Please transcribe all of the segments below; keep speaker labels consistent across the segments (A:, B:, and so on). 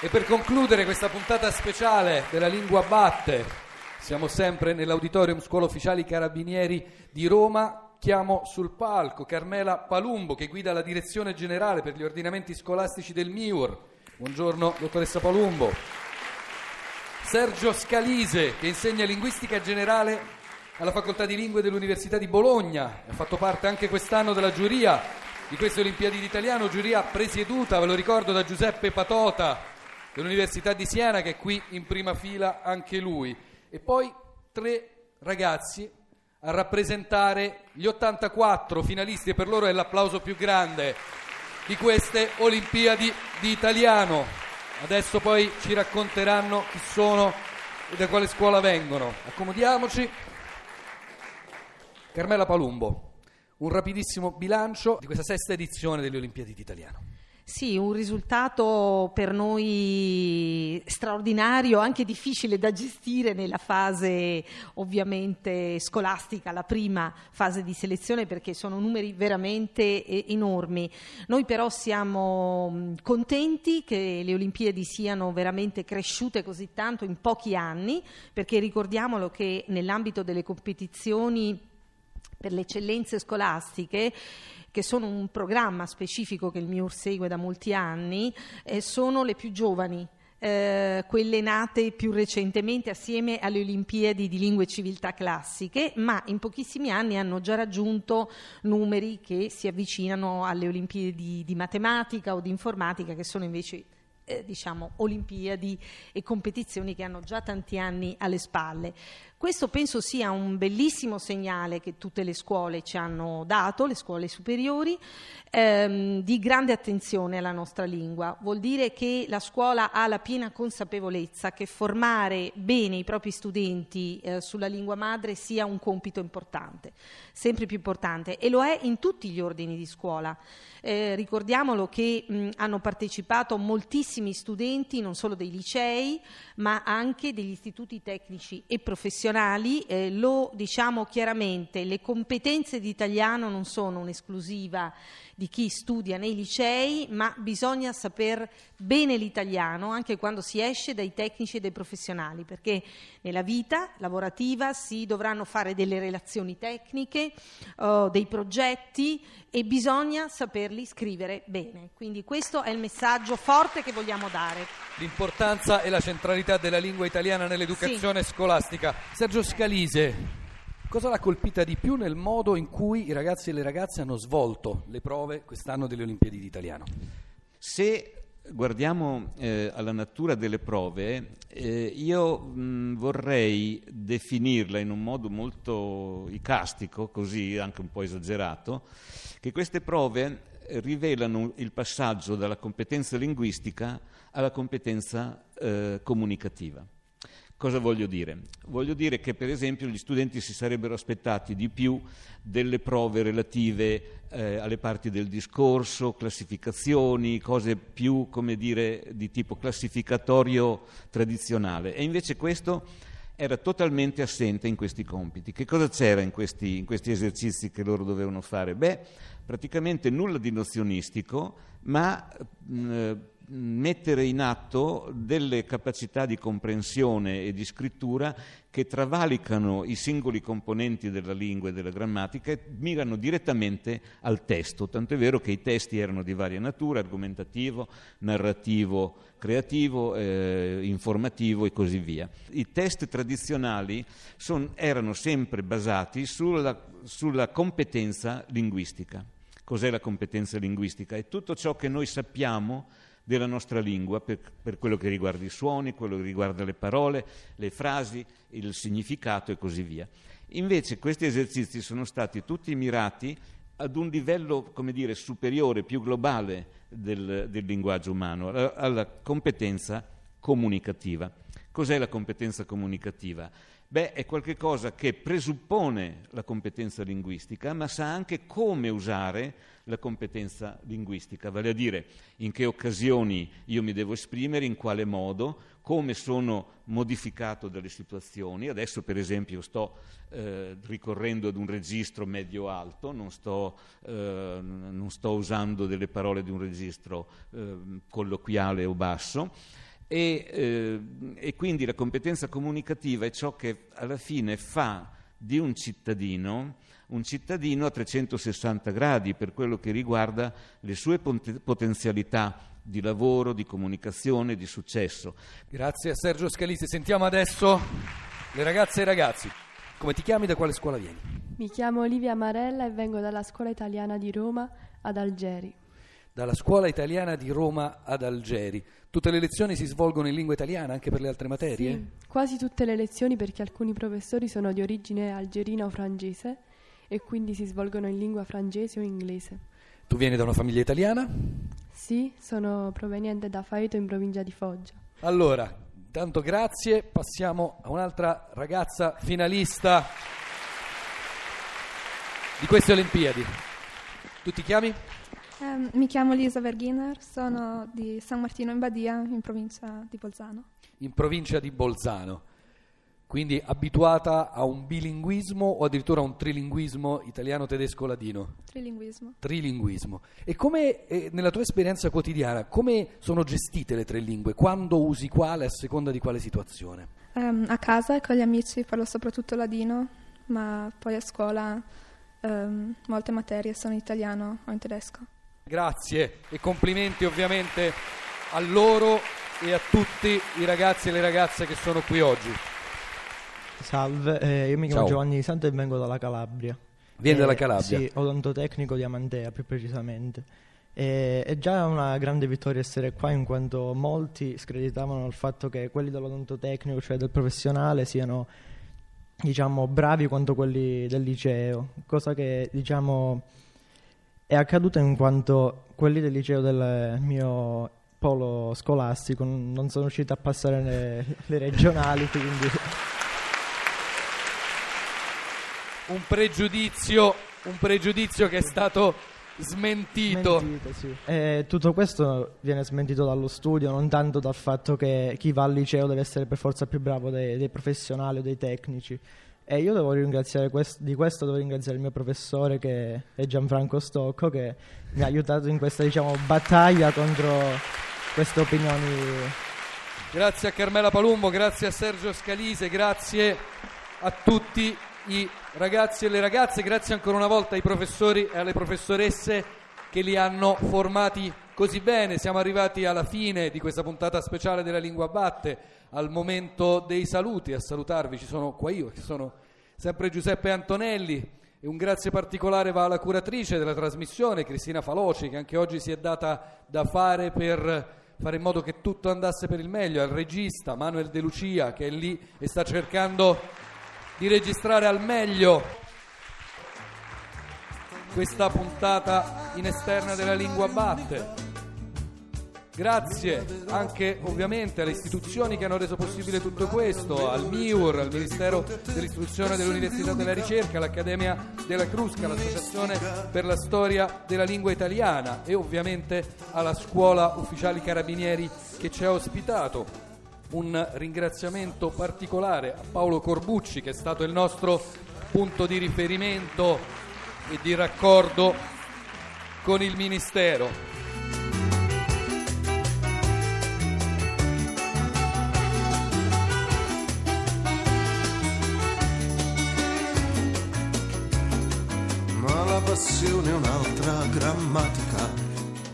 A: E per concludere questa puntata speciale della Lingua Batte, siamo sempre nell'Auditorium Scuola Ufficiali Carabinieri di Roma. Chiamo sul palco Carmela Palumbo che guida la direzione generale per gli ordinamenti scolastici del MIUR. Buongiorno dottoressa Palumbo. Sergio Scalise che insegna linguistica generale alla Facoltà di Lingue dell'Università di Bologna. Ha fatto parte anche quest'anno della giuria di queste Olimpiadi d'Italiano, giuria presieduta, ve lo ricordo, da Giuseppe Patota dell'Università di Siena, che è qui in prima fila anche lui. E poi tre ragazzi a rappresentare gli 84 finalisti e per loro è l'applauso più grande di queste Olimpiadi di Italiano. Adesso poi ci racconteranno chi sono e da quale scuola vengono. Accomodiamoci. Carmela Palumbo, un rapidissimo bilancio di questa sesta edizione delle Olimpiadi d'Italiano.
B: Sì, un risultato per noi straordinario, anche difficile da gestire nella fase ovviamente scolastica, la prima fase di selezione perché sono numeri veramente enormi. Noi però siamo contenti che le Olimpiadi siano veramente cresciute così tanto in pochi anni perché ricordiamolo che nell'ambito delle competizioni per le eccellenze scolastiche che sono un programma specifico che il MIUR segue da molti anni, eh, sono le più giovani, eh, quelle nate più recentemente assieme alle Olimpiadi di lingue e civiltà classiche, ma in pochissimi anni hanno già raggiunto numeri che si avvicinano alle Olimpiadi di, di matematica o di informatica, che sono invece eh, diciamo, Olimpiadi e competizioni che hanno già tanti anni alle spalle. Questo penso sia un bellissimo segnale che tutte le scuole ci hanno dato, le scuole superiori, ehm, di grande attenzione alla nostra lingua. Vuol dire che la scuola ha la piena consapevolezza che formare bene i propri studenti eh, sulla lingua madre sia un compito importante, sempre più importante, e lo è in tutti gli ordini di scuola. Eh, ricordiamolo che mh, hanno partecipato moltissimi studenti, non solo dei licei, ma anche degli istituti tecnici e professionali professionali, eh, lo diciamo chiaramente, le competenze di italiano non sono un'esclusiva di chi studia nei licei, ma bisogna saper bene l'italiano anche quando si esce dai tecnici e dai professionali, perché nella vita lavorativa si dovranno fare delle relazioni tecniche, uh, dei progetti e bisogna saperli scrivere bene. Quindi questo è il messaggio forte che vogliamo dare.
A: L'importanza e la centralità della lingua italiana nell'educazione sì. scolastica. Sergio Scalise, Cosa l'ha colpita di più nel modo in cui i ragazzi e le ragazze hanno svolto le prove quest'anno delle Olimpiadi d'Italiano?
C: Se guardiamo eh, alla natura delle prove, eh, io mh, vorrei definirla in un modo molto icastico, così anche un po' esagerato, che queste prove rivelano il passaggio dalla competenza linguistica alla competenza eh, comunicativa. Cosa voglio dire? Voglio dire che per esempio gli studenti si sarebbero aspettati di più delle prove relative eh, alle parti del discorso, classificazioni, cose più, come dire, di tipo classificatorio tradizionale. E invece questo era totalmente assente in questi compiti. Che cosa c'era in questi, in questi esercizi che loro dovevano fare? Beh, praticamente nulla di nozionistico, ma mh, mettere in atto delle capacità di comprensione e di scrittura che travalicano i singoli componenti della lingua e della grammatica e mirano direttamente al testo, tanto è vero che i testi erano di varia natura, argomentativo, narrativo, creativo, eh, informativo e così via. I test tradizionali son, erano sempre basati sulla, sulla competenza linguistica. Cos'è la competenza linguistica? È tutto ciò che noi sappiamo della nostra lingua per, per, quello che riguarda i suoni, quello che riguarda le parole, le frasi, il significato e così via. Invece questi esercizi sono stati tutti mirati ad un livello, come dire, superiore, più globale del, del linguaggio umano, alla, alla competenza comunicativa. Cos'è la competenza comunicativa? Beh, è qualcosa che presuppone la competenza linguistica, ma sa anche come usare la competenza linguistica, vale a dire in che occasioni io mi devo esprimere, in quale modo, come sono modificato dalle situazioni. Adesso, per esempio, sto eh, ricorrendo ad un registro medio-alto, non sto, eh, non sto, usando delle parole di un registro eh, colloquiale o basso E, eh, e quindi la competenza comunicativa è ciò che alla fine fa di un cittadino un cittadino a 360 gradi per quello che riguarda le sue potenzialità di lavoro, di comunicazione, di successo.
A: Grazie a Sergio Scalisi. Sentiamo adesso le ragazze e i ragazzi. Come ti chiami? Da quale scuola vieni?
D: Mi chiamo Olivia Marella e vengo dalla scuola italiana di Roma ad Algeri.
A: Dalla scuola italiana di Roma ad Algeri. Tutte le lezioni si svolgono in lingua italiana anche per le altre materie?
D: Sì, quasi tutte le lezioni perché alcuni professori sono di origine algerina o francese e quindi si svolgono in lingua francese o inglese.
A: Tu vieni da una famiglia italiana?
D: Sì, sono proveniente da Faeto in provincia di Foggia.
A: Allora, tanto grazie, passiamo a un'altra ragazza finalista di queste Olimpiadi. Tu ti chiami?
E: Um, mi chiamo Lisa Verghiner, sono di San Martino in Badia, in provincia di Bolzano.
A: In provincia di Bolzano. Quindi abituata a un bilinguismo o addirittura a un trilinguismo italiano-tedesco-ladino?
E: Trilinguismo.
A: Trilinguismo. E come, eh, nella tua esperienza quotidiana, come sono gestite le tre lingue? Quando usi quale a seconda di quale situazione?
E: Um, a casa e con gli amici parlo soprattutto ladino, ma poi a scuola um, molte materie sono in italiano o in tedesco.
A: Grazie e complimenti ovviamente a loro e a tutti i ragazzi e le ragazze che sono qui oggi.
F: Salve, eh, io mi chiamo
A: Ciao.
F: Giovanni Santo e vengo dalla Calabria.
A: Vieni
F: Eh,
A: dalla Calabria?
F: Sì, odontotecnico di Amantea più precisamente. Eh, è già una grande vittoria essere qua in quanto molti screditavano il fatto che quelli dell'odontotecnico, cioè del professionale, siano diciamo bravi quanto quelli del liceo, cosa che diciamo è accaduta in quanto quelli del liceo del mio polo scolastico non sono riusciti a passare le, le regionali, quindi
A: un pregiudizio, un pregiudizio che è stato smentito.
F: Smentito, sì. Eh, tutto questo viene smentito dallo studio, non tanto dal fatto che chi va al liceo deve essere per forza più bravo dei, dei professionali o dei tecnici. E io devo ringraziare quest- di questo devo ringraziare il mio professore che è Gianfranco Stocco che mi ha aiutato in questa diciamo, battaglia contro queste opinioni.
A: Grazie a Carmela Palumbo, grazie a Sergio Scalise, grazie a tutti i ragazzi e le ragazze, grazie ancora una volta ai professori e alle professoresse che li hanno formati così bene. Siamo arrivati alla fine di questa puntata speciale della Lingua Batte, al momento dei saluti. A salutarvi ci sono qua io, che sono sempre Giuseppe Antonelli. E un grazie particolare va alla curatrice della trasmissione, Cristina Faloci, che anche oggi si è data da fare per fare in modo che tutto andasse per il meglio, al regista Manuel De Lucia, che è lì e sta cercando di registrare al meglio questa puntata in esterna della lingua batte. Grazie anche ovviamente alle istituzioni che hanno reso possibile tutto questo, al MIUR, al Ministero dell'Istruzione dell'Università della Ricerca, all'Accademia della Crusca, all'Associazione per la Storia della Lingua Italiana e ovviamente alla Scuola Ufficiali Carabinieri che ci ha ospitato. Un ringraziamento particolare a Paolo Corbucci che è stato il nostro punto di riferimento e di raccordo con il Ministero.
G: Ma la passione è un'altra grammatica.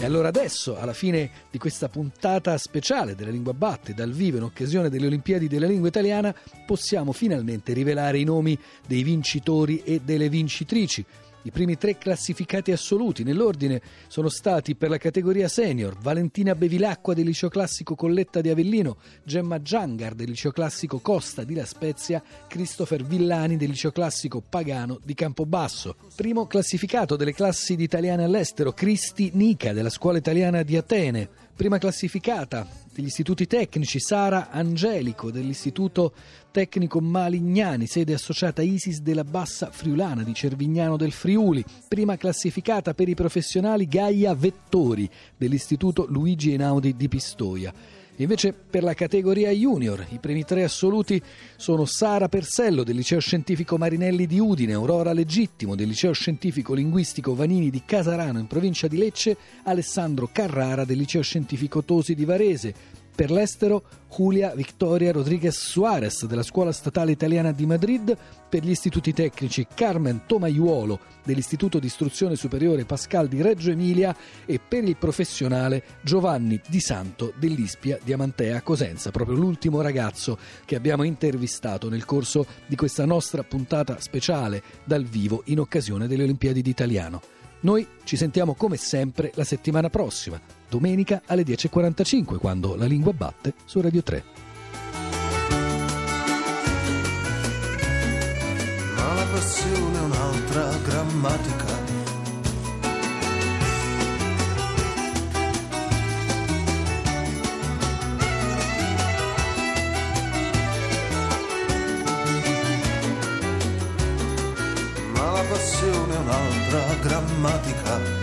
A: E allora adesso, alla fine di questa puntata speciale della Lingua Batte, dal vivo in occasione delle Olimpiadi della Lingua Italiana, possiamo finalmente rivelare i nomi dei vincitori e delle vincitrici. I primi tre classificati assoluti nell'ordine sono stati per la categoria senior Valentina Bevilacqua del liceo classico Colletta di Avellino, Gemma Giangar del liceo classico Costa di La Spezia, Christopher Villani del liceo classico Pagano di Campobasso. Primo classificato delle classi di italiane all'estero, Cristi Nica della scuola italiana di Atene. Prima classificata degli istituti tecnici, Sara Angelico dell'istituto tecnico Malignani, sede associata ISIS della Bassa Friulana di Cervignano del Friuli. Prima classificata per i professionali Gaia Vettori dell'istituto Luigi Einaudi di Pistoia. Invece per la categoria junior i primi tre assoluti sono Sara Persello del liceo scientifico Marinelli di Udine, Aurora Legittimo del liceo scientifico linguistico Vanini di Casarano in provincia di Lecce, Alessandro Carrara del liceo scientifico Tosi di Varese.
H: Per l'estero, Julia Victoria Rodriguez Suarez della Scuola Statale Italiana di Madrid, per gli istituti tecnici Carmen Tomaiuolo dell'Istituto di Istruzione Superiore Pascal di Reggio Emilia e per il professionale Giovanni Di Santo dell'Ispia di Amantea Cosenza, proprio l'ultimo ragazzo che abbiamo intervistato nel corso di questa nostra puntata speciale dal vivo in occasione delle Olimpiadi d'Italiano. Noi ci sentiamo come sempre la settimana prossima, domenica alle 10.45, quando la lingua batte su Radio 3.
G: Ma la passione è un'altra grammatica. Grammatica.